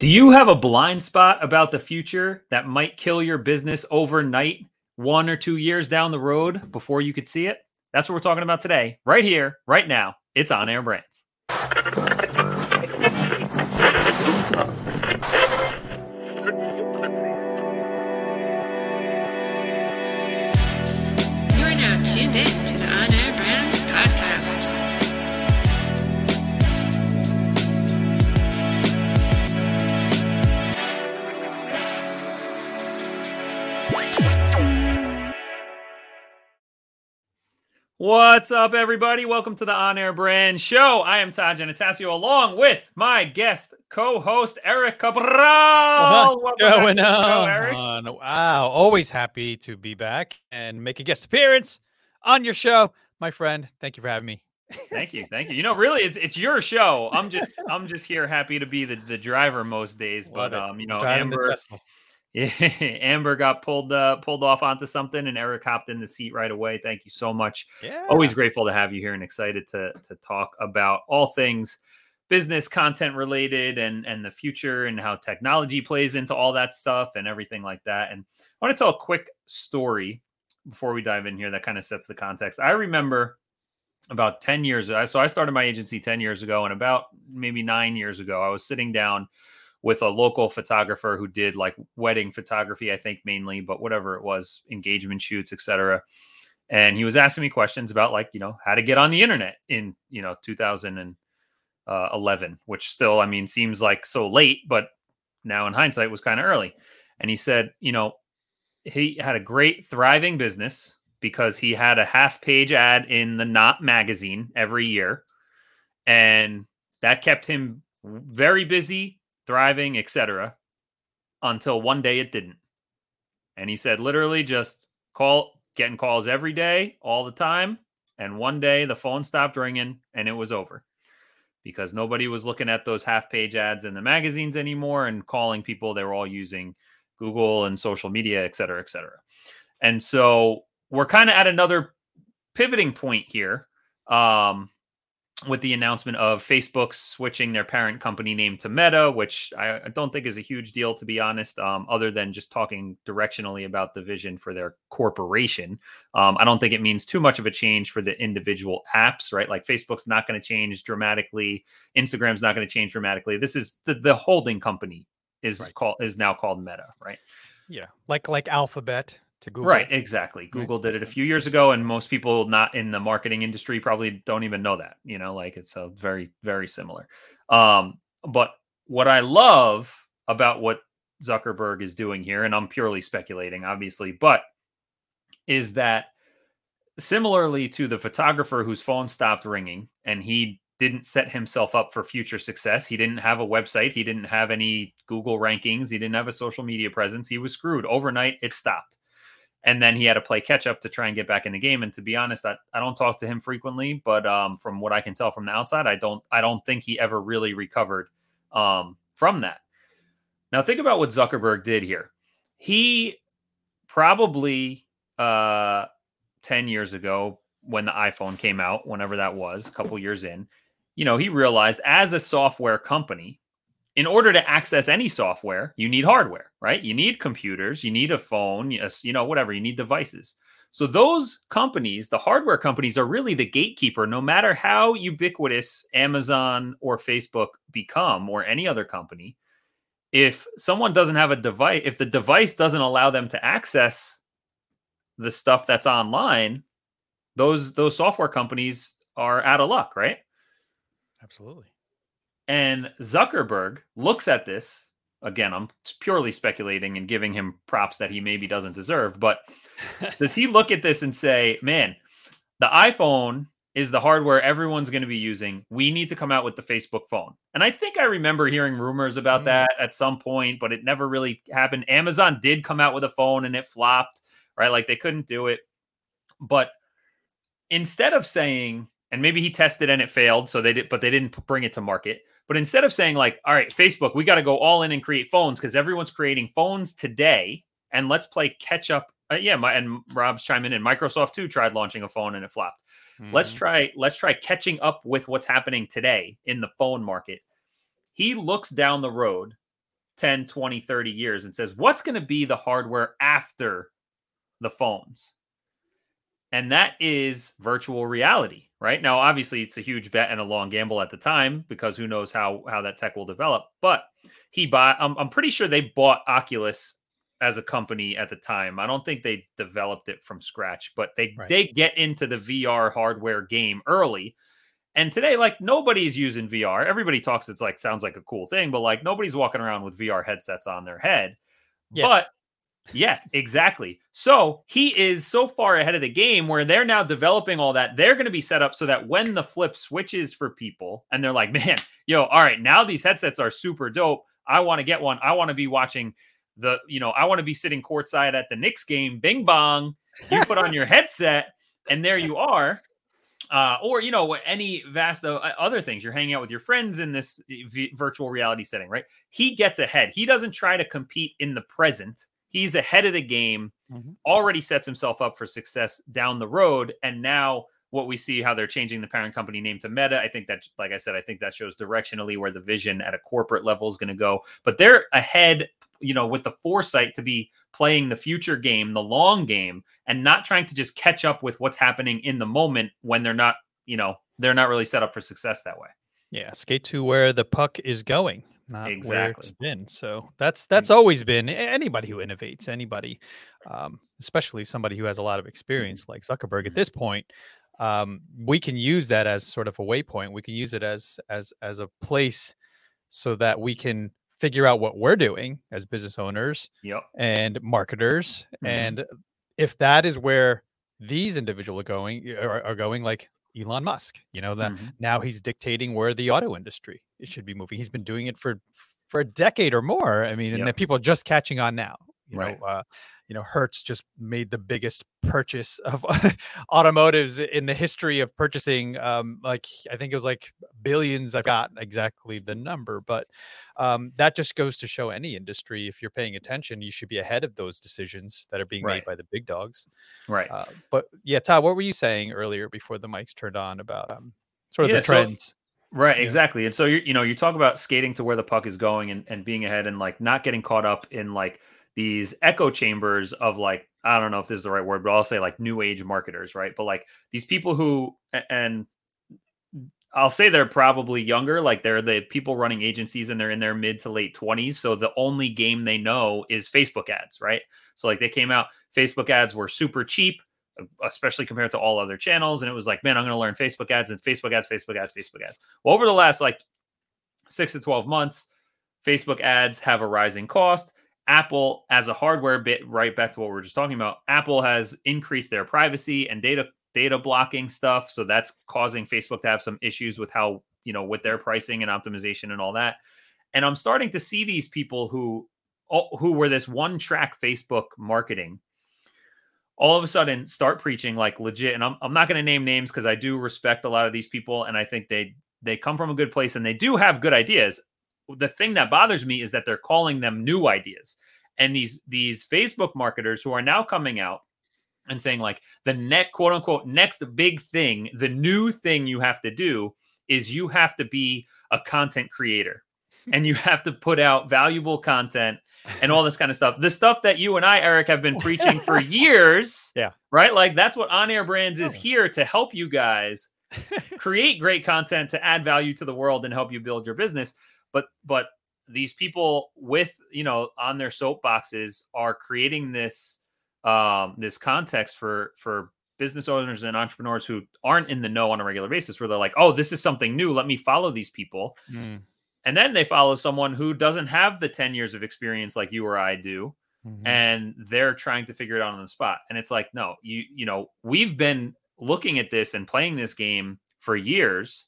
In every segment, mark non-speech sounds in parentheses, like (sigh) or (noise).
Do you have a blind spot about the future that might kill your business overnight, one or two years down the road before you could see it? That's what we're talking about today, right here, right now. It's On Air Brands. What's up, everybody? Welcome to the On Air Brand Show. I am Todd Genatasio, along with my guest co-host Eric Cabral. What's Welcome going on? Eric. Wow, always happy to be back and make a guest appearance on your show, my friend. Thank you for having me. Thank you, thank you. You know, really, it's it's your show. I'm just I'm just here, happy to be the, the driver most days. But um, you know, Driving the Amber, (laughs) Amber got pulled uh, pulled off onto something, and Eric hopped in the seat right away. Thank you so much. Yeah. Always grateful to have you here, and excited to to talk about all things business content related, and and the future, and how technology plays into all that stuff, and everything like that. And I want to tell a quick story before we dive in here that kind of sets the context. I remember about 10 years ago. So I started my agency 10 years ago, and about maybe nine years ago, I was sitting down with a local photographer who did like wedding photography, I think mainly, but whatever it was, engagement shoots, etc. And he was asking me questions about like, you know, how to get on the internet in, you know, 2011, uh, which still, I mean, seems like so late, but now in hindsight was kind of early. And he said, you know, he had a great thriving business because he had a half page ad in the Knot magazine every year. And that kept him very busy, thriving, etc. until one day it didn't. And he said literally just call getting calls every day, all the time, and one day the phone stopped ringing and it was over. Because nobody was looking at those half page ads in the magazines anymore and calling people they were all using Google and social media, et cetera, et cetera. And so we're kind of at another pivoting point here um, with the announcement of Facebook switching their parent company name to Meta, which I don't think is a huge deal, to be honest, um, other than just talking directionally about the vision for their corporation. Um, I don't think it means too much of a change for the individual apps, right? Like Facebook's not going to change dramatically, Instagram's not going to change dramatically. This is the, the holding company is Right. called is now called Meta, right? Yeah. Like like Alphabet to Google. Right, exactly. Google did it a few years ago, and most people not in the marketing industry probably don't even know that. You know, like it's a very, very similar. Um, but what I love about what Zuckerberg is doing here, and I'm purely speculating, obviously, but is that similarly to the photographer whose phone stopped ringing and he didn't set himself up for future success. He didn't have a website. He didn't have any Google rankings. He didn't have a social media presence. He was screwed. Overnight, it stopped. And then he had to play catch up to try and get back in the game. And to be honest, I, I don't talk to him frequently, but um, from what I can tell from the outside, I don't I don't think he ever really recovered um, from that. Now think about what Zuckerberg did here. He probably uh, 10 years ago when the iPhone came out, whenever that was, a couple years in, you know, he realized as a software company, in order to access any software, you need hardware, right? You need computers, you need a phone, you know, whatever, you need devices. So those companies, the hardware companies are really the gatekeeper no matter how ubiquitous Amazon or Facebook become or any other company. If someone doesn't have a device, if the device doesn't allow them to access the stuff that's online, those those software companies are out of luck, right? Absolutely. And Zuckerberg looks at this again. I'm purely speculating and giving him props that he maybe doesn't deserve. But does he look at this and say, "Man, the iPhone is the hardware everyone's going to be using. We need to come out with the Facebook phone." And I think I remember hearing rumors about Mm. that at some point, but it never really happened. Amazon did come out with a phone and it flopped, right? Like they couldn't do it. But instead of saying, and maybe he tested and it failed, so they did, but they didn't bring it to market. But instead of saying like, all right, Facebook, we got to go all in and create phones because everyone's creating phones today, and let's play catch up. Uh, yeah, my, and Rob's chiming in. Microsoft too tried launching a phone and it flopped. Let's Mhm. try. Let's try catching up with what's happening today in the phone market. He looks down the road 10, 20, 30 years and says, what's going to be the hardware after the phones? And that is virtual reality, right? Now, obviously, it's a huge bet and a long gamble at the time because who knows how how that tech will develop. But he bought. I'm, I'm pretty sure they bought Oculus as a company at the time. I don't think they developed it from scratch, but they Right. they get into the VR hardware game early. And today, like nobody's using VR. Everybody talks it's like sounds like a cool thing, but like nobody's walking around with VR headsets on their head. Yet. But yet, exactly. So he is so far ahead of the game where they're now developing all that. They're going to be set up so that when the flip switches for people and they're like, (laughs) man, yo, all right, now these headsets are super dope. I want to get one. I want to be watching the, you know, I want to be sitting courtside at the Knicks game. Bing bong. You put on your (laughs) headset and there you are. Uh, or you know any vast uh, other things you're hanging out with your friends in this v- virtual reality setting right he gets ahead he doesn't try to compete in the present he's ahead of the game Mhm. already sets himself up for success down the road. And now what we see how they're changing the parent company name to meta i think that like i said i think that shows directionally where the vision at a corporate level is going to go. But they're ahead you know with the foresight to be playing the future game the long game and not trying to just catch up with what's happening in the moment when they're not you know they're not really set up for success that way. Yeah, skate to where the puck is going, not where it's Exactly. been. So that's that's always been anybody who innovates, anybody, um, especially somebody who has a lot of experience like Zuckerberg. At Mhm. this point, um, we can use that as sort of a waypoint. We can use it as as as a place so that we can figure out what we're doing as business owners yep and marketers, Mhm. and if that is where these individuals are going, are, are going like Elon Musk, you know that Mhm. now he's dictating where the auto industry it should be moving. He's been doing it for for a decade or more. I mean, and Yep. then people are just catching on now. You Right. know, uh, you know, Hertz just made the biggest purchase of (laughs) automotives in the history of purchasing. Um, like I think it was like billions. I've got exactly the number, but um, that just goes to show any industry. If you're paying attention, you should be ahead of those decisions that are being Right. made by the big dogs. right Uh, but yeah, Todd, what were you saying earlier before the mics turned on about um, sort of Yeah, the so- trends? Right, Yeah. exactly. And so you you know, you talk about skating to where the puck is going and, and being ahead and like not getting caught up in like these echo chambers of like I don't know if this is the right word, but I'll say like new age marketers, right? But like these people who and I'll say they're probably younger, like they're the people running agencies and they're in their mid to late 20s. So the only game they know is Facebook ads, right? So like they came out, Facebook ads were super cheap, especially compared to all other channels. And it was like, man, I'm going to learn Facebook ads and Facebook ads, Facebook ads, Facebook ads. Well, over the last like six to 12 months, Facebook ads have a rising cost. Apple, as a hardware bit, right back to what we were just talking about, Apple has increased their privacy and data data blocking stuff. So that's causing Facebook to have some issues with how, you know, with their pricing and optimization and all that. And I'm starting to see these people who who were this one track Facebook marketing all of a sudden start preaching like legit and I'm, I'm not going to name names because I do respect a lot of these people and I think they they come from a good place and they do have good ideas. The thing that bothers me is that they're calling them new ideas. And these these Facebook marketers who are now coming out and saying like the next quote unquote next big thing, the new thing you have to do is you have to be a content creator (laughs) and you have to put out valuable content and all this kind of stuff. The stuff that you and I, Eric, have been preaching for (laughs) years. Yeah. Right. Like that's what On Air Brands is Oh. here to help you guys (laughs) create great content to add value to the world and help you build your business. But but these people with you know on their soapboxes are creating this um this context for for business owners and entrepreneurs who aren't in the know on a regular basis where they're like oh this is something new. Let me follow these people. Mm, and then they follow someone who doesn't have the 10 years of experience like you or I do mhm. and they're trying to figure it out on the spot. And it's like no you you know we've been looking at this and playing this game for years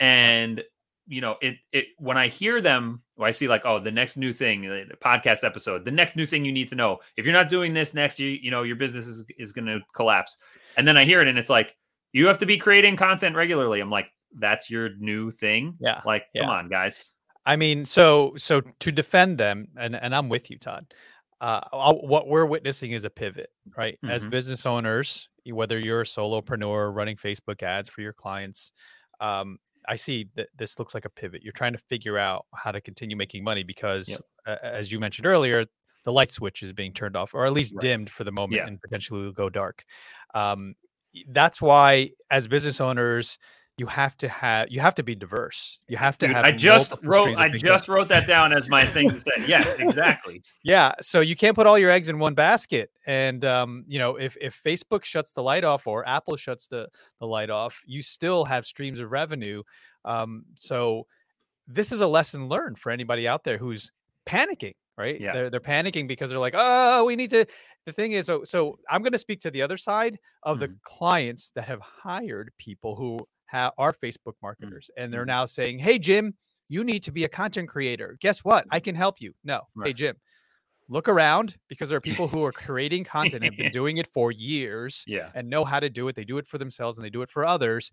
and you know it it when i hear them i see like oh the next new thing the podcast episode the next new thing you need to know if you're not doing this next you you know your business is, is going to collapse and then i hear it and it's like you have to be creating content regularly i'm like that's your new thing Yeah, like come on guys I mean, so so to defend them, and and I'm with you, Todd. Uh, what we're witnessing is a pivot, right? As Mhm. business owners, whether you're a solopreneur running Facebook ads for your clients, um, I see that this looks like a pivot. You're trying to figure out how to continue making money because, Yep. uh, as you mentioned earlier, the light switch is being turned off or at least Right. dimmed for the moment Yeah. and potentially will go dark. Um, that's why, as business owners, you have to have you have to be diverse. You have to Dude, have. I just wrote I just wrote that down as my thing to say. Yes, exactly. (laughs) Yeah, so you can't put all your eggs in one basket. And um, you know, if if Facebook shuts the light off or Apple shuts the the light off, you still have streams of revenue. Um, so this is a lesson learned for anybody out there who's panicking, right? Yeah. They're they're panicking because they're like, oh, we need to. The thing is, so so I'm going to speak to the other side of the Mhm. clients that have hired people who ha- are Facebook Mm, marketers, and they're mhm. now saying, hey, Jim. You need to be a content creator. Guess what? I can help you. No. Hey, Jim, look around because there are people who are creating content and have been (laughs) doing it for years Yeah. and know how to do it. They do it for themselves and they do it for others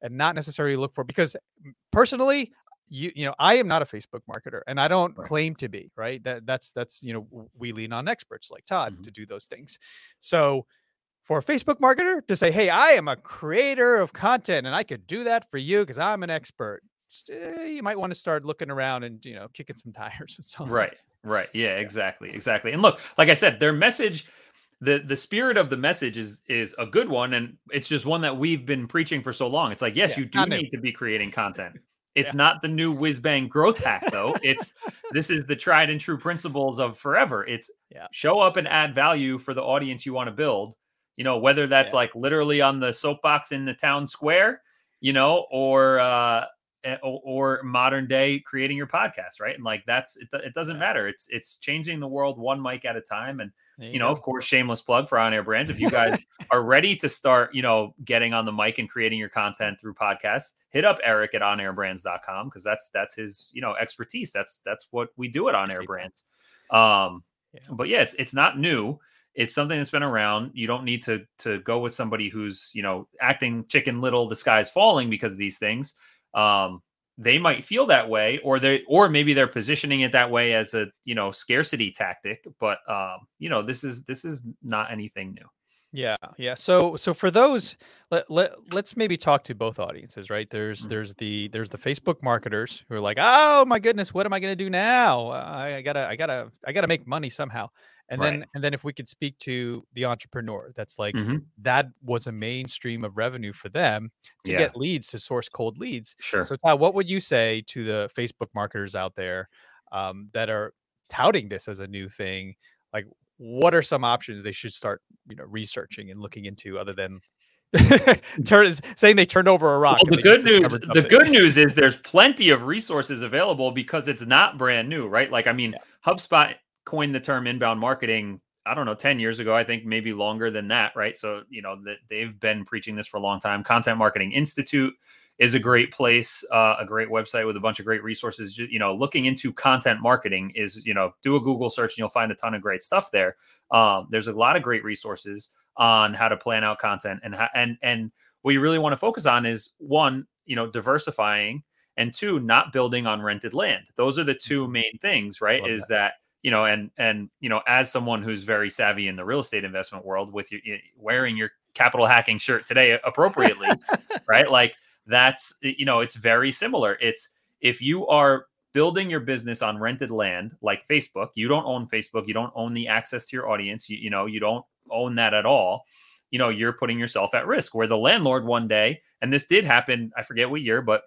and not necessarily look for because mm, personally, you you know, I am not a Facebook marketer and I don't Right. claim to be, right? That that's that's you know, we lean on experts like Todd Mhm. to do those things. So for a Facebook marketer to say, "Hey, I am a creator of content and I could do that for you because I'm an expert." eh, You might want to start looking around and you know kicking some (laughs) tires and so on. Right. Right. Yeah, exactly. Exactly. And look, like I said, their message the the spirit of the message is is a good one and it's just one that we've been preaching for so long. It's like, yes, Yeah, you do need to be creating content. (laughs) It's Yeah. not the new whiz bang growth hack though. It's this is the tried and true principles of forever. It's (laughs) Yeah. show up and add value for the audience you want to build. You know, whether that's Yeah. like literally on the soapbox in the town square, you know, or uh eh, or, or modern day creating your podcast, right? And like that's it, it doesn't Yeah. matter. It's it's changing the world one mic at a time. And There you know, go. of course, shameless plug for on air brands. If you guys (laughs) are ready to start, you know, getting on the mic and creating your content through podcasts, hit up Eric at onairbrands.com because that's that's his, you know, expertise. That's that's what we do at On Air Brands. Um, Yeah. but yeah, it's it's not new. It's something that's been around. You don't need to to go with somebody who's, you know, acting chicken little, the sky's falling because of these things. Um, they might feel that way or they or maybe they're positioning it that way as a you know scarcity tactic but um you know this is this is not anything new Yeah, yeah. So so for those let, let let's maybe talk to both audiences, right? There's Mhm. there's the there's the Facebook marketers who are like, "Oh my goodness, what am I going to do now? I, I got to I got to I got to make money somehow." And Right. then and then if we could speak to the entrepreneur, that's like Mhm. that was a mainstream of revenue for them to Yeah. get leads to source cold leads. sure So Todd, what would you say to the Facebook marketers out there um, that are touting this as a new thing? Like, what are some options they should start, you know, researching and looking into other than (laughs) (laughs) turn saying they turned over a rock? well, the good news the good news is there's plenty of resources available because it's not brand new right like i mean hubspot coined the term inbound marketing i don't know 10 years ago i think maybe longer than that right? So you know that they've been preaching this for a long time. Content marketing institute is a great place uh, a great website with a bunch of great resources. You know looking into content marketing is you know do a google search and you'll find a ton of great stuff there. Um, there's a lot of great resources on how to plan out content and how, and and what you really want to focus on is one you know diversifying and two not building on rented land. Those are the two main things right. Love is that you know and and you know as someone who's very savvy in the real estate investment world with your wearing your capital hacking shirt today appropriately (laughs) right? Like that's you know it's very similar. It's if you are building your business on rented land like facebook you don't own facebook you don't own the access to your audience you, you know you don't own that at all you know you're putting yourself at risk. Where the landlord one day and this did happen i forget what year but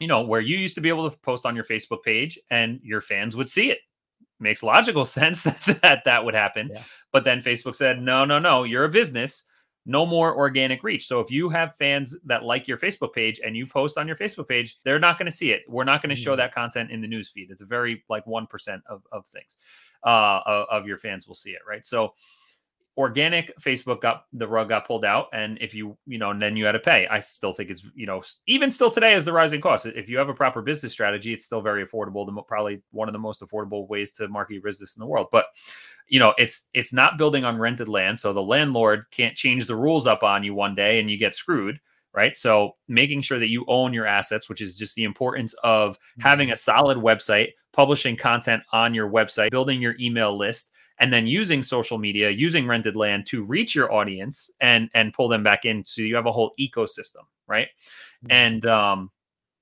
you know where you used to be able to post on your facebook page and your fans would see it makes logical (laughs) sense that that, that would happen. Yeah. but then facebook said no no no you're a business. No more organic reach. So if you have fans that like your facebook page and you post on your facebook page they're not going to see it. We're not going to show Mhm. that content in the news feed. It's a very like 1% of, of things uh of, of your fans will see it right? So organic facebook got the rug got pulled out and if you you know and then you had to pay. I still think it's you know even still today is the rising cost. If you have a proper business strategy it's still very affordable the probably one of the most affordable ways to market your business in the world. But you know it's it's not building on rented land so the landlord can't change the rules up on you one day and you get screwed right? So making sure that you own your assets which is just the importance of mm-hmm. having a solid website publishing content on your website building your email list and then using social media using rented land to reach your audience and and pull them back in so you have a whole ecosystem right and um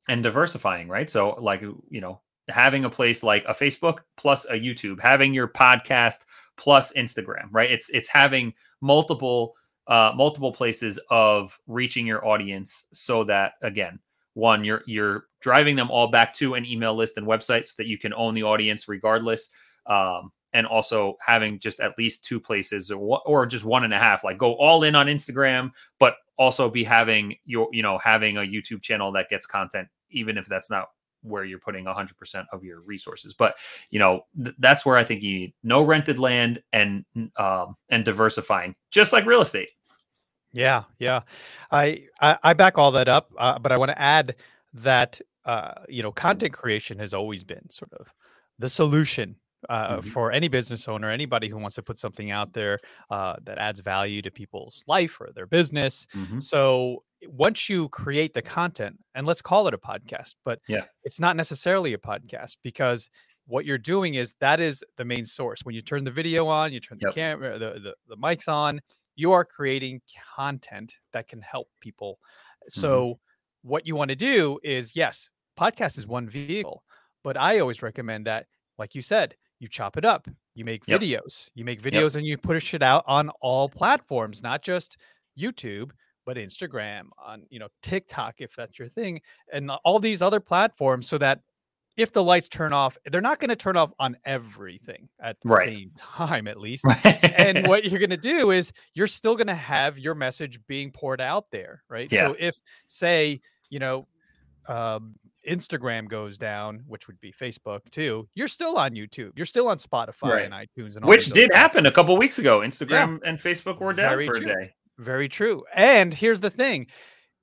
and diversifying, right? So, like, you know, having a place like a Facebook plus a YouTube, having your podcast plus Instagram, right? It's it's having multiple uh multiple places of reaching your audience so that again, one you're you're driving them all back to an email list and website so that you can own the audience regardless. Um and also having just at least two places or, or just one and a half like go all in on instagram but also be having your you know having a youtube channel that gets content even if that's not where you're putting 100% of your resources but you know th- that's where i think you need no rented land and um and diversifying just like real estate Yeah, yeah. I I, I back all that up, uh, but I want to add that uh, you know content creation has always been sort of the solution uh, Mhm. for any business owner, anybody who wants to put something out there uh, that adds value to people's life or their business. Mhm. So once you create the content, and let's call it a podcast, but Yeah. it's not necessarily a podcast because what you're doing is that is the main source. When you turn the video on, you turn the Yep. camera, the, the the mics on, you are creating content that can help people. So what you want to do is yes, podcast is one vehicle, but I always recommend that, like you said, you chop it up. You make Yep. videos. You make videos and you push it out on all platforms, not just YouTube, but Instagram, on you know TikTok if that's your thing, and all these other platforms, so that if the lights turn off, they're not going to turn off on everything at the Right. same time, at least right and (laughs) what you're going to do is you're still going to have your message being poured out there right Yeah. so if say you know um, instagram goes down which would be facebook too you're still on youtube you're still on spotify Right. and itunes and all which did other happen a couple weeks ago instagram and facebook were down Very for a true. day very true and here's the thing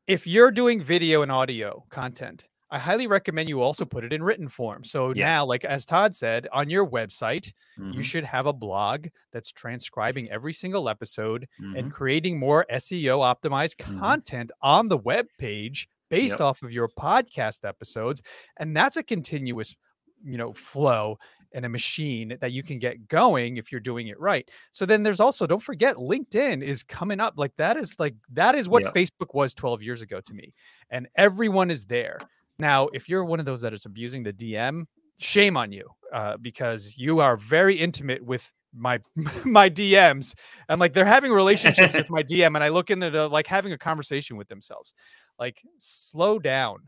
if you're doing video and audio content i highly recommend you also put it in written form so Yeah. now like as todd said on your website you Mhm. should have a blog that's transcribing every single episode Mhm. and creating more SEO optimized Mhm. content on the web page based Yep. off of your podcast episodes and that's a continuous you know flow and a machine that you can get going if you're doing it right so then there's also don't forget linkedin is coming up like that is like that is what Yep. facebook was 12 years ago to me and everyone is there now if you're one of those that is abusing the dm shame on you uh, because you are very intimate with my (laughs) my DMs and like they're having relationships with (laughs) my DM and I look in there like having a conversation with themselves. Like slow down.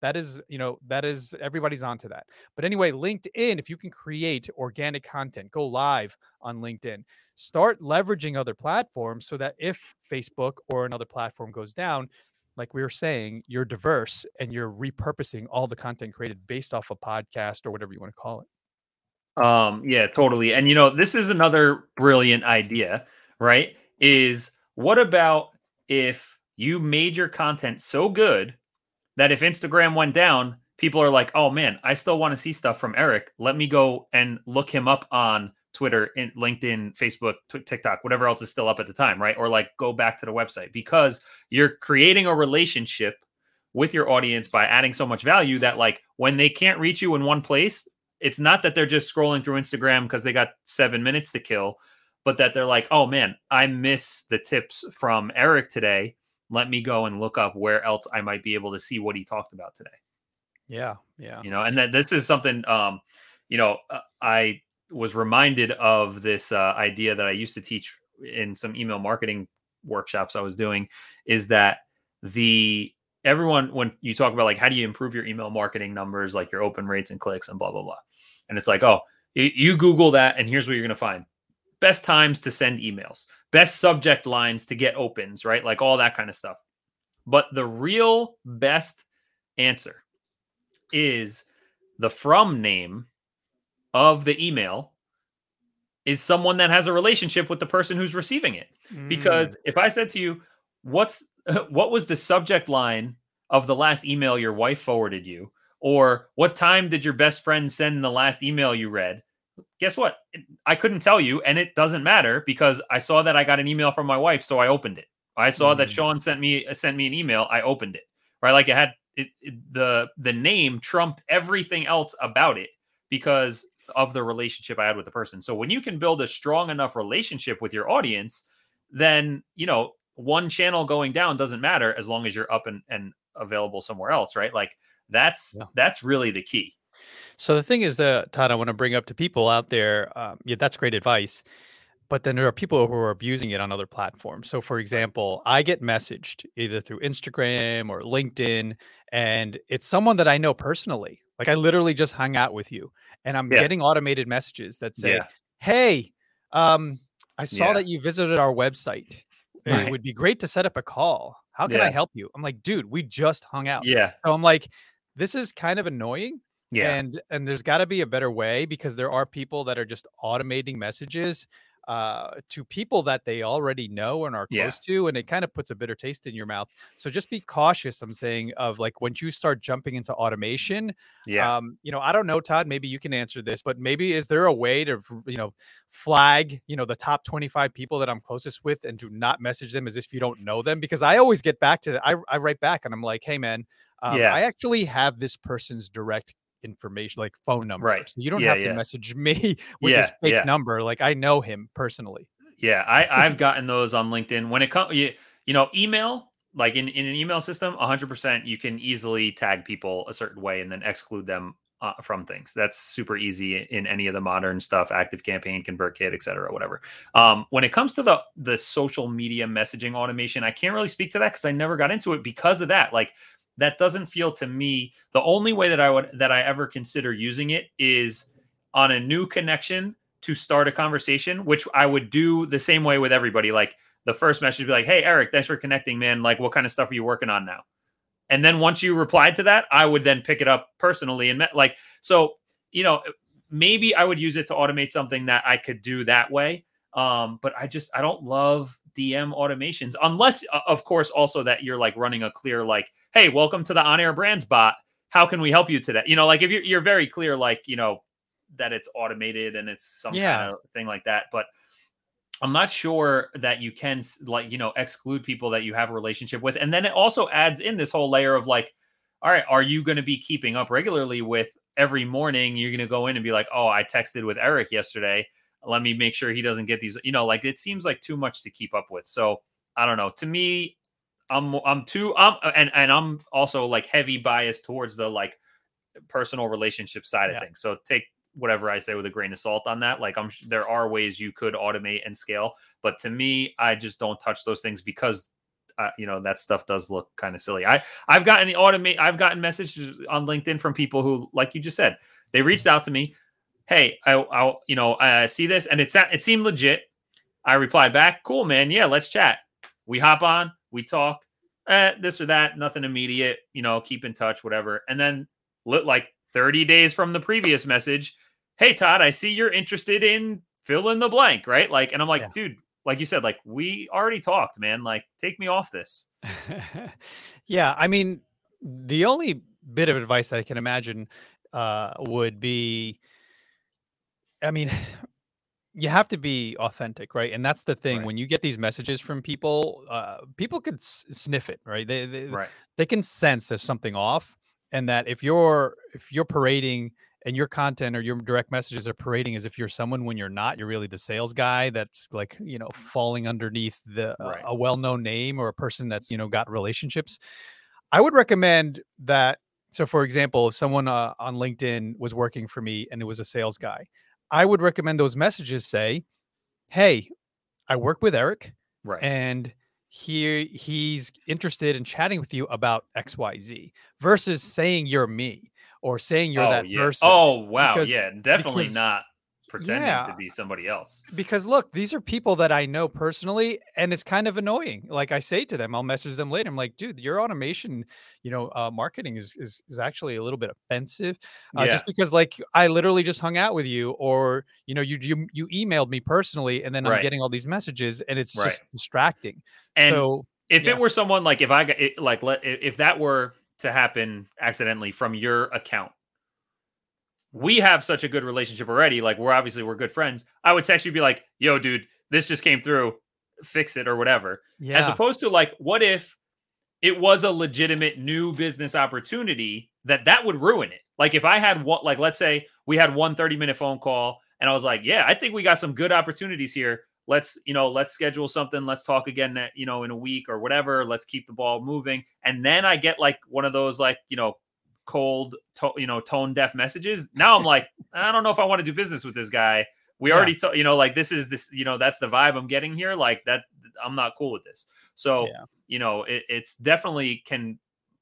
That is, you know, that is everybody's onto that. But anyway, LinkedIn, if you can create organic content, go live on LinkedIn, start leveraging other platforms so that if Facebook or another platform goes down, like we were saying, you're diverse and you're repurposing all the content created based off a podcast or whatever you want to call it. Um, yeah, totally. And you know, this is another brilliant idea, right? Is what about if you made your content so good that if Instagram went down, people are like, "Oh man, I still want to see stuff from Eric. Let me go and look him up on Twitter, in LinkedIn, Facebook, TikTok, whatever else is still up at the time, right? Or like go back to the website because you're creating a relationship with your audience by adding so much value that like when they can't reach you in one place, it's not that they're just scrolling through Instagram because they got seven minutes to kill, but that they're like, oh man, I miss the tips from Eric today. Let me go and look up where else I might be able to see what he talked about today. Yeah. Yeah. You know, and that this is something, um, you know, uh, I was reminded of this uh, idea that I used to teach in some email marketing workshops I was doing is that the everyone when you talk about like how do you improve your email marketing numbers like your open rates and clicks and blah blah blah and it's like oh you google that and here's what you're going to find best times to send emails best subject lines to get opens right like all that kind of stuff but the real best answer is the from name of the email is someone that has a relationship with the person who's receiving it Mm. because if I said to you, "What's (laughs) what was the subject line of the last email your wife forwarded you?" or "What time did your best friend send the last email you read?" Guess what? I couldn't tell you, and it doesn't matter because I saw that I got an email from my wife, so I opened it. I saw that Mm. Sean sent me sent me an email. I opened it. Right, like it had it, it- the the name trumped everything else about it because of the relationship I had with the person. So when you can build a strong enough relationship with your audience, then you know one channel going down doesn't matter as long as you're up and, and available somewhere else, right? Like That's Yeah. that's really the key. So the thing is, uh, Todd, I want to bring up to people out there. Um, yeah, that's great advice, but then there are people who are abusing it on other platforms. So, for example, I get messaged either through Instagram or LinkedIn, and it's someone that I know personally. Like I literally just hung out with you, and I'm Yeah. getting automated messages that say, Yeah. "Hey, um, I saw Yeah. that you visited our website. Right. It would be great to set up a call. How can I help you?" I'm like, "Dude, we just hung out." Yeah. So I'm like, "This is kind of annoying." Yeah. and and there's got to be a better way because there are people that are just automating messages uh, to people that they already know and are Yeah. close to and it kind of puts a bitter taste in your mouth so just be cautious i'm saying of like once you start jumping into automation yeah. um you know i don't know todd maybe you can answer this but maybe is there a way to you know flag you know the top 25 people that i'm closest with and do not message them as if you don't know them because i always get back to i, I write back and i'm like hey man um, Yeah. i actually have this person's direct information like phone number Right. so you don't Yeah, have to yeah. message (laughs) me with this fake yeah. number like i know him personally Yeah, I, (laughs) I've gotten those on LinkedIn. When it comes, you, you know, email, like in, in an email system, 100% you can easily tag people a certain way and then exclude them uh, from things. That's super easy in any of the modern stuff, Active Campaign, ConvertKit, et cetera, whatever. Um, when it comes to the the social media messaging automation, I can't really speak to that because I never got into it because of that. Like that doesn't feel to me the only way that I would that I ever consider using it is on a new connection to start a conversation, which I would do the same way with everybody. Like the first message be like, Hey, Eric, thanks for connecting, man. Like, what kind of stuff are you working on now? And then once you replied to that, I would then pick it up personally and met like, so, you know, maybe I would use it to automate something that I could do that way. Um, but I just, I don't love DM automations unless, uh, of course, also that you're like running a clear, like, Hey, welcome to the on air brands bot. How can we help you today? You know, like if you're, you're very clear, like, you know, that it's automated and it's some Yeah. kind of thing like that. But I'm not sure that you can like, you know, exclude people that you have a relationship with. And then it also adds in this whole layer of like, all right, are you going to be keeping up regularly with every morning? You're going to go in and be like, oh, I texted with Eric yesterday. Let me make sure he doesn't get these, you know, like it seems like too much to keep up with. So I don't know. To me, I'm I'm too I'm and and I'm also like heavy biased towards the like personal relationship side Yeah. of things. So take whatever I say with a grain of salt on that. Like I'm there are ways you could automate and scale, but to me, I just don't touch those things because uh, you know that stuff does look kind of silly. I I've gotten the automate I've gotten messages on LinkedIn from people who like you just said they reached out to me. Hey, I I you know I see this and it's it seemed legit. I replied back, cool man, yeah, let's chat. We hop on, we talk, eh, this or that, nothing immediate, you know, keep in touch, whatever. And then like 30 days from the previous message, hey Todd, I see you're interested in fill in the blank, right? Like, and I'm like, Yeah. dude, like you said, like we already talked, man. Like, take me off this. (laughs) yeah, I mean, the only bit of advice that I can imagine uh, would be, I mean, you have to be authentic, right? And that's the thing. Right. When you get these messages from people, uh, people could s- sniff it, right? They, they Right. they can sense there's something off, and that if you're if you're parading and your content or your direct messages are parading as if you're someone when you're not, you're really the sales guy that's like you know falling underneath the uh, Right. a well-known name or a person that's you know got relationships. I would recommend that. So, for example, if someone uh, on LinkedIn was working for me and it was a sales guy, I would recommend those messages say, "Hey, I work with Eric, Right. and he he's interested in chatting with you about XYZ versus saying you're me or saying you're oh, that yeah. person. Oh, wow. Because- yeah. Definitely not pretending to be somebody else. Because look, these are people that I know personally, and it's kind of annoying. Like I say to them, I'll message them later. I'm like, dude, your automation, you know, uh, marketing is, is is actually a little bit offensive. Uh, Yeah. Just because, like, I literally just hung out with you, or you know, you you you emailed me personally, and then I'm getting all these messages, and it's Right. just distracting. And so if yeah. it were someone like if I got it, like let if that were to happen accidentally from your account, we have such a good relationship already. Like we're obviously we're good friends. I would text you be like, "Yo, dude, this just came through. Fix it or whatever." yeah, As opposed to like, what if it was a legitimate new business opportunity that that would ruin it? Like if I had what, like let's say we had one 30 minute phone call and I was like, yeah, I think we got some good opportunities here. Let's, you know, let's schedule something. Let's talk again, that, you know, in a week or whatever. Let's keep the ball moving. And then I get like one of those, like, you know, cold, to, you know, tone deaf messages. Now I'm like, (laughs) I don't know if I want to do business with this guy. We Yeah. already, you know, like this is this, you know, that's the vibe I'm getting here. Like that, I'm not cool with this. So, Yeah. you know, it, it's definitely can,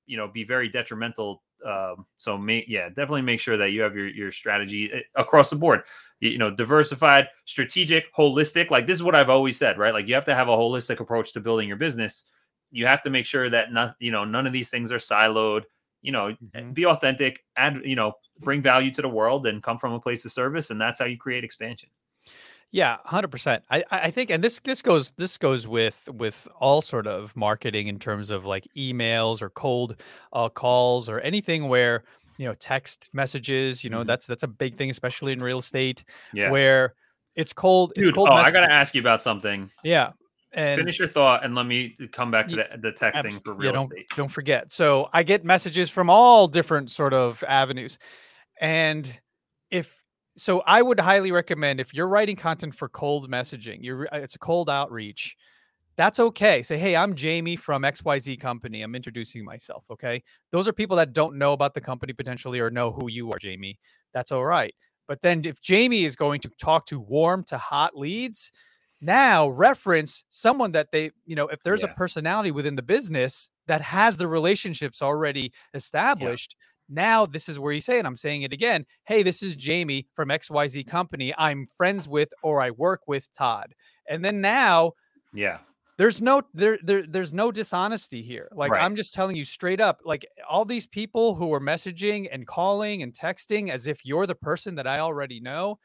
you know, be very detrimental. Um, so, may, yeah, definitely make sure that you have your your strategy uh, across the board. You, you know, diversified, strategic, holistic. Like this is what I've always said, right? Like you have to have a holistic approach to building your business. You have to make sure that not, you know, none of these things are siloed. You know, Mhm. be authentic, and you know, bring value to the world, and come from a place of service, and that's how you create expansion. Yeah, hundred percent. I I think, and this this goes this goes with with all sort of marketing in terms of like emails or cold uh, calls or anything where you know text messages. You know Mhm. that's that's a big thing, especially in real estate Yeah, where it's cold. it's cold. Oh, I got to ask you about something. yeah. And Finish your thought, and let me come back to the, the texting for yeah, real don't, estate. Don't forget. So I get messages from all different sort of avenues. And if so I would highly recommend if you're writing content for cold messaging, you're uh, it's a cold outreach. That's okay. Say, hey, I'm Jamie from XYZ company. I'm introducing myself. Okay. Those are people that don't know about the company potentially or know who you are, Jamie. That's all right. But then if Jamie is going to talk to warm to hot leads, now reference someone that they, you know, if there's Yeah. a personality within the business that has the relationships already established, now this is where you say and I'm saying it again. Hey, this is Jamie from XYZ company. I'm friends with or I work with Todd. And then now Yeah, there's no there, there there's no dishonesty here like Right. i'm just telling you straight up like all these people who are messaging and calling and texting as if you're the person that i already know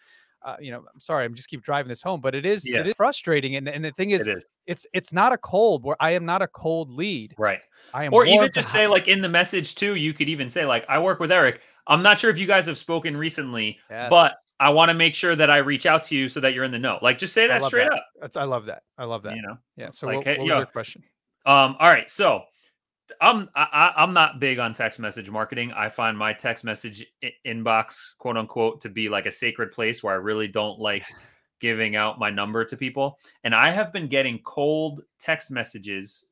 uh, you know i'm sorry i'm just keep driving this home but it is Yeah. it is frustrating and, and the thing is it is it's it's not a cold where i am not a cold lead right. i am Or even just say, like in the message too, you could even say, like, I work with Eric. I'm not sure if you guys have spoken recently, Yes. but I want to make sure that I reach out to you so that you're in the know. Like, just say that straight that. up. That's, i love that i love that You know. yeah so like, what, hey, what was yo, your question Um, all right, so I'm I, I- I'm not big on text message marketing. I find my text message i- inbox, quote unquote, to be like a sacred place where I really don't like (laughs) giving out my number to people. And I have been getting cold text messages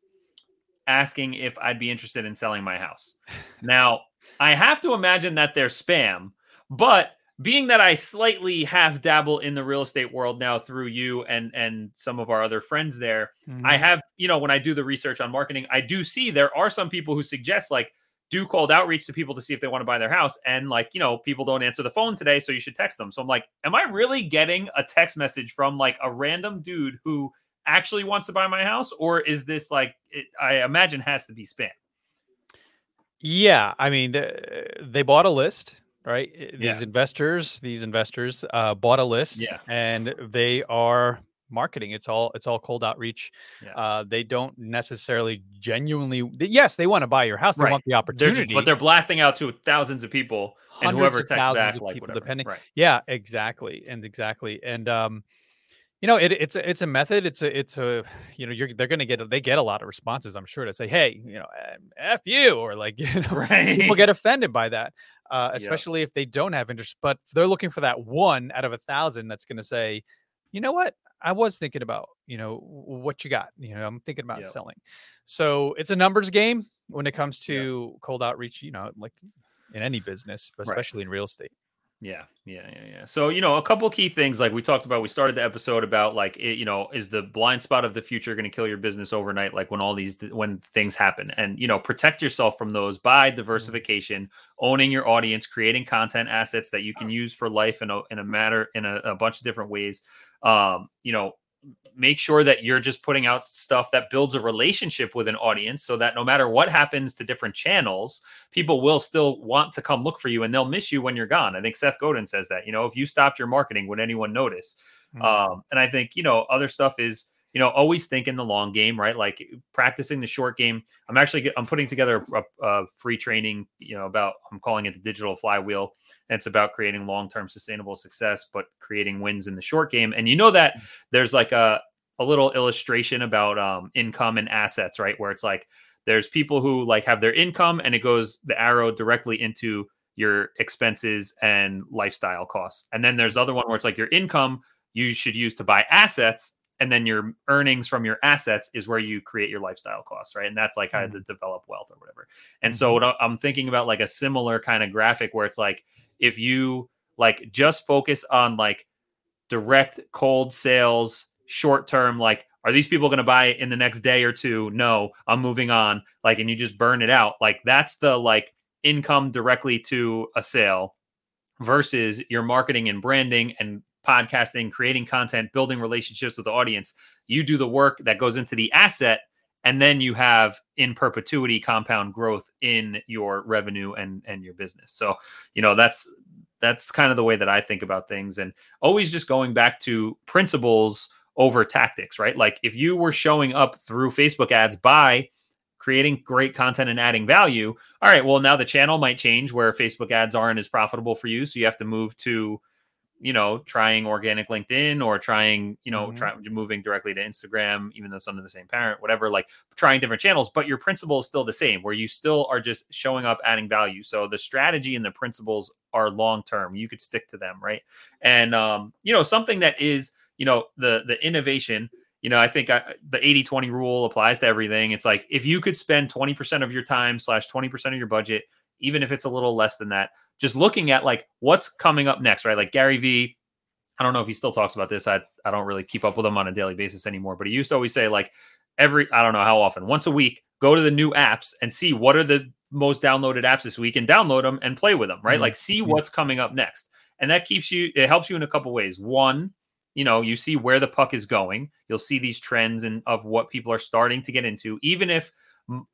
asking if I'd be interested in selling my house. (laughs) Now, I have to imagine that they're spam, but being that I slightly have dabble in the real estate world now through you and and some of our other friends there, I Mhm. have, you know, when I do the research on marketing, I do see there are some people who suggest like do cold outreach to people to see if they want to buy their house. And like, you know, people don't answer the phone today, so you should text them. So I'm like, am I really getting a text message from like a random dude who actually wants to buy my house? Or is this like, it, I imagine has to be spam? Yeah, I mean, the, they bought a list, right? These Yeah. investors, these investors, uh, bought a list, Yeah. and they are marketing. It's all it's all cold outreach. Yeah. Uh, they don't necessarily genuinely. Yes, they want to buy your house. They Right. want the They're opportunity. but they're blasting out to thousands of people and whoever texts back, of like people, whatever. depending. Right. Yeah, exactly, and exactly, and um, you know, it, it's a, it's a method. It's a it's a you know, you're they're gonna get they get a lot of responses. I'm sure to say, hey, you know, um, f you, or like (laughs) you know, Right. people get offended by that, uh, Yeah. especially if they don't have interest. But they're looking for that one out of a thousand that's going to say, you know what, I was thinking about, you know, what you got. You know, I'm thinking about selling. So it's a numbers game when it comes to cold outreach. You know, like in any business, but Right. especially in real estate. Yeah, yeah, yeah, yeah. So, you know, a couple key things like we talked about, we started the episode about like, it, you know, is the blind spot of the future going to kill your business overnight? Like when all these, when things happen and, you know, protect yourself from those by diversification, owning your audience, creating content assets that you can use for life in a, in a matter, in a, a bunch of different ways. Um, you know, make sure that you're just putting out stuff that builds a relationship with an audience so that no matter what happens to different channels, people will still want to come look for you and they'll miss you when you're gone. I think Seth Godin says that, you know, if you stopped your marketing, would anyone notice? Mm. Um, and I think, you know, other stuff is, you know, always think in the long game, right? Like practicing the short game. I'm actually, I'm putting together a, a free training, you know, about, I'm calling it the digital flywheel. And it's about creating long-term sustainable success, but creating wins in the short game. And you know that there's like a, a little illustration about um, income and assets, right? Where it's like, there's people who like have their income and it goes the arrow directly into your expenses and lifestyle costs. And then there's the other one where it's like your income you should use to buy assets and then your earnings from your assets is where you create your lifestyle costs, right? And that's like how Mhm. to develop wealth or whatever. And so what I'm thinking about like a similar kind of graphic where it's like if you like just focus on like direct cold sales, short term, like are these people going to buy it in the next day or two? No, I'm moving on. Like, and you just burn it out. Like that's the like income directly to a sale versus your marketing and branding and podcasting, creating content, building relationships with the audience. You do the work that goes into the asset, and then you have in perpetuity compound growth in your revenue and and your business. So, you know, that's that's kind of the way that I think about things and always just going back to principles over tactics, right? Like if you were showing up through Facebook ads by creating great content and adding value, all right, well now the channel might change where Facebook ads aren't as profitable for you, so you have to move to you know, trying organic LinkedIn or trying, you know, Mhm. try, moving directly to Instagram, even though it's under the same parent, whatever, like trying different channels, but your principle is still the same, where you still are just showing up, adding value. So the strategy and the principles are long term. You could stick to them, right? And um, you know, something that is, you know, the the innovation. You know, I think I, the 80 20 rule applies to everything. It's like if you could spend 20% of your time slash 20% of your budget, even if it's a little less than that, just looking at like what's coming up next, right? Like Gary Vee, I don't know if he still talks about this. I, I don't really keep up with him on a daily basis anymore, but he used to always say, like, every, I don't know how often, once a week, go to the new apps and see what are the most downloaded apps this week and download them and play with them, right? Mhm. Like, see what's coming up next. And that keeps you, it helps you in a couple ways. One, you know, you see where the puck is going. You'll see these trends and of what people are starting to get into, even if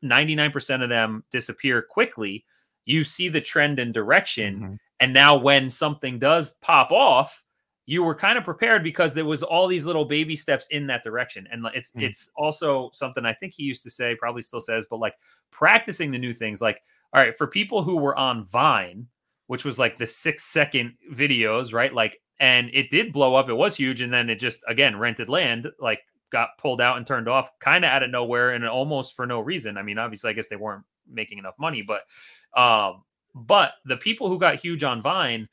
99% of them disappear quickly you see the trend and direction Mhm. and now when something does pop off you were kind of prepared because there was all these little baby steps in that direction and it's Mm. it's also something i think he used to say probably still says but like practicing the new things like all right for people who were on vine which was like the six second videos right like and it did blow up it was huge and then it just again rented land like got pulled out and turned off kind of out of nowhere and almost for no reason i mean obviously i guess they weren't making enough money but um but the people who got huge on Vine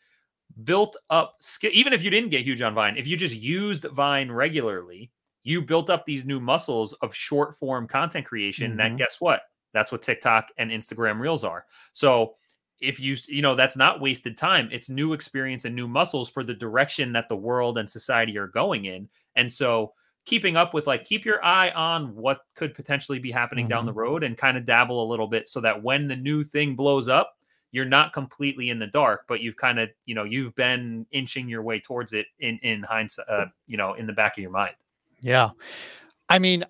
built up skill. Even if you didn't get huge on Vine, if you just used Vine regularly, you built up these new muscles of short form content creation. That Mhm. guess what? That's what TikTok and Instagram Reels are. So if you you know that's not wasted time. It's new experience and new muscles for the direction that the world and society are going in. And so keeping up with like keep your eye on what could potentially be happening down the road and kind of dabble a little bit so that when the new thing blows up you're not completely in the dark but you've kind of you know you've been inching your way towards it in in hindsight uh, you know in the back of your mind Yeah. I mean,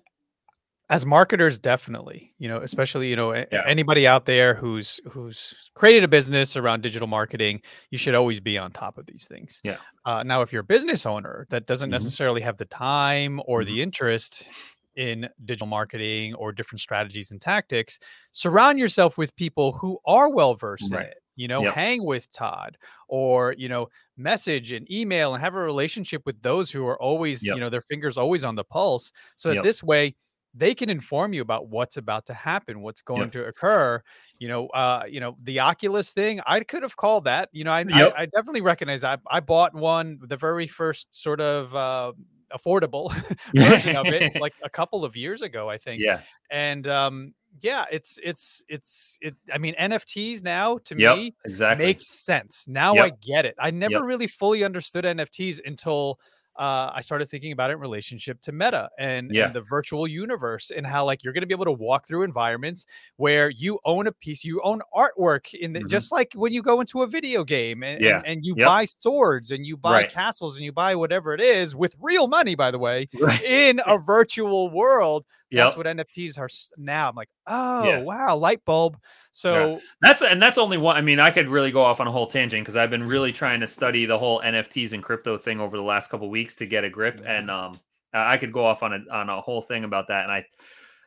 as marketers, definitely, you know, especially, you know, Yeah. anybody out there who's who's created a business around digital marketing, you should always be on top of these things. Yeah. Uh, now, if you're a business owner that doesn't Mhm. necessarily have the time or Mhm. the interest in digital marketing or different strategies and tactics, surround yourself with people who are well versed in Right. it. You know, Yep. hang with Todd or, you know, message and email and have a relationship with those who are always, Yep. you know, their fingers always on the pulse. So that Yep. this way they can inform you about what's about to happen, what's going Yep. to occur. You know, uh, you know, the Oculus thing, I could have called that. You know, I, Yep. I, I definitely recognize I, I bought one, the very first sort of uh, affordable (laughs) (laughs) version of it, like a couple of years ago, I think yeah and um yeah it's it's it's it i mean nfts now to yep me exactly makes sense now i get it i never really fully understood nfts until uh, I started thinking about it in relationship to Meta and, Yeah. and the virtual universe and how like you're going to be able to walk through environments where you own a piece, you own artwork in the, Mhm. just like when you go into a video game and, Yeah. and, and you Yep. buy swords and you buy Right. castles and you buy whatever it is with real money, by the way, right in a virtual world. That's what NFTs are now. I'm like, oh Yeah. wow, light bulb. So That's and that's only one. I mean, I could really go off on a whole tangent because I've been really trying to study the whole NFTs and crypto thing over the last couple weeks to get a grip, and um, I could go off on a on a whole thing about that. And I,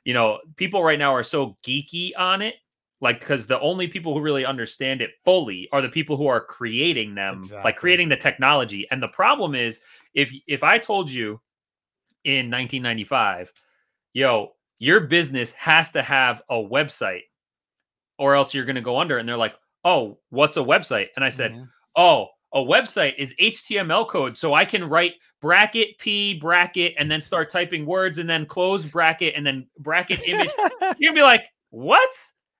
you know, people right now are so geeky on it, like because the only people who really understand it fully are the people who are creating them, Exactly. like creating the technology. And the problem is, if if I told you in 1995, yo, your business has to have a website or else you're going to go under. And they're like, oh, what's a website? And I said, Mhm. oh, a website is HTML code, so I can write bracket p bracket and then start typing words and then close bracket and then bracket image. (laughs) You'd be like, what?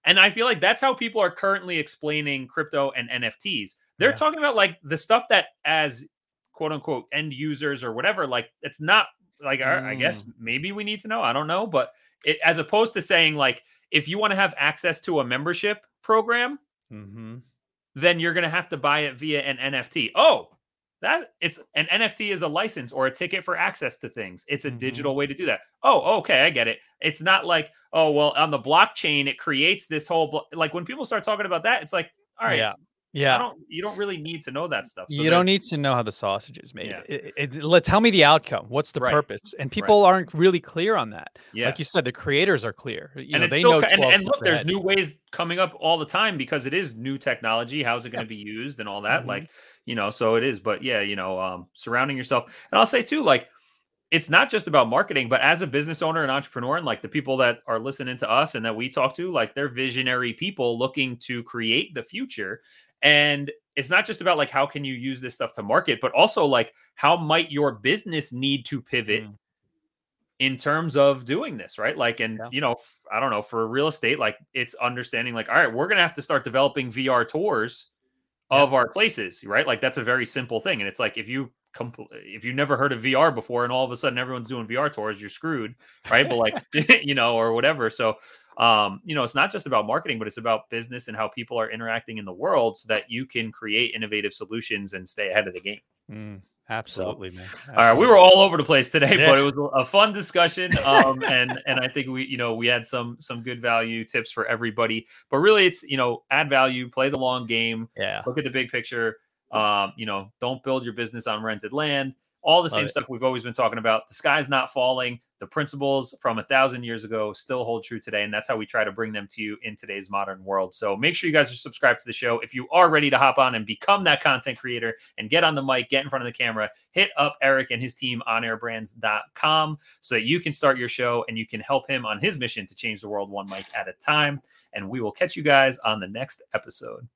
And I feel like that's how people are currently explaining crypto and NFTs. They're Yeah. talking about like the stuff that as quote unquote end users or whatever, like it's not like I I guess maybe we need to know. I don't know, but it, as opposed to saying like if you want to have access to a membership program, hmm then you're going to have to buy it via an NFT. Oh, that it's an NFT is a license or a ticket for access to things. It's a Mhm. digital way to do that. Oh, okay, I get it. It's not like, oh, well, on the blockchain it creates this whole blo-. like when people start talking about that, it's like, all right, Yeah. I Yeah. don't you don't really need to know that stuff. So you don't need to know how the sausage is made. Yeah. It, it, let tell me the outcome. What's the Right. purpose? And people aren't really clear on that. yeah. Like you said, the creators are clear. You and know, they still know. and, and look, there's ahead. new ways coming up all the time because it is new technology. How's it going to be used and all that? Mhm. Like, you know, so it is. But yeah, you know, um, surrounding yourself. And I'll say too, like, it's not just about marketing, but as a business owner and entrepreneur, and like the people that are listening to us and that we talk to, like they're visionary people looking to create the future. And it's not just about like how can you use this stuff to market, but also like how might your business need to pivot Mm. in terms of doing this, right? Like, and Yeah. you know, I don't know for real estate, like it's understanding, like, all right, we're gonna have to start developing VR tours Yeah. of our places, right? Like that's a very simple thing, and it's like if you if you never heard of VR before, and all of a sudden everyone's doing VR tours, you're screwed, right? But like, (laughs) you know, or whatever. So, um, you know, it's not just about marketing, but it's about business and how people are interacting in the world, so that you can create innovative solutions and stay ahead of the game. Mm, absolutely, man. All right, we were all over the place today, Yeah. but it was a fun discussion, um, (laughs) and and I think we, you know, we had some some good value tips for everybody. But really, it's you know, add value, play the long game, Yeah. look at the big picture. Um, you know, don't build your business on rented land. All the Love same it. stuff we've always been talking about. The sky's not falling. The principles from a thousand years ago still hold true today, and that's how we try to bring them to you in today's modern world. So make sure you guys are subscribed to the show. If you are ready to hop on and become that content creator and get on the mic, get in front of the camera, hit up Eric and his team on airbrands.com so that you can start your show and you can help him on his mission to change the world one mic at a time. And we will catch you guys on the next episode.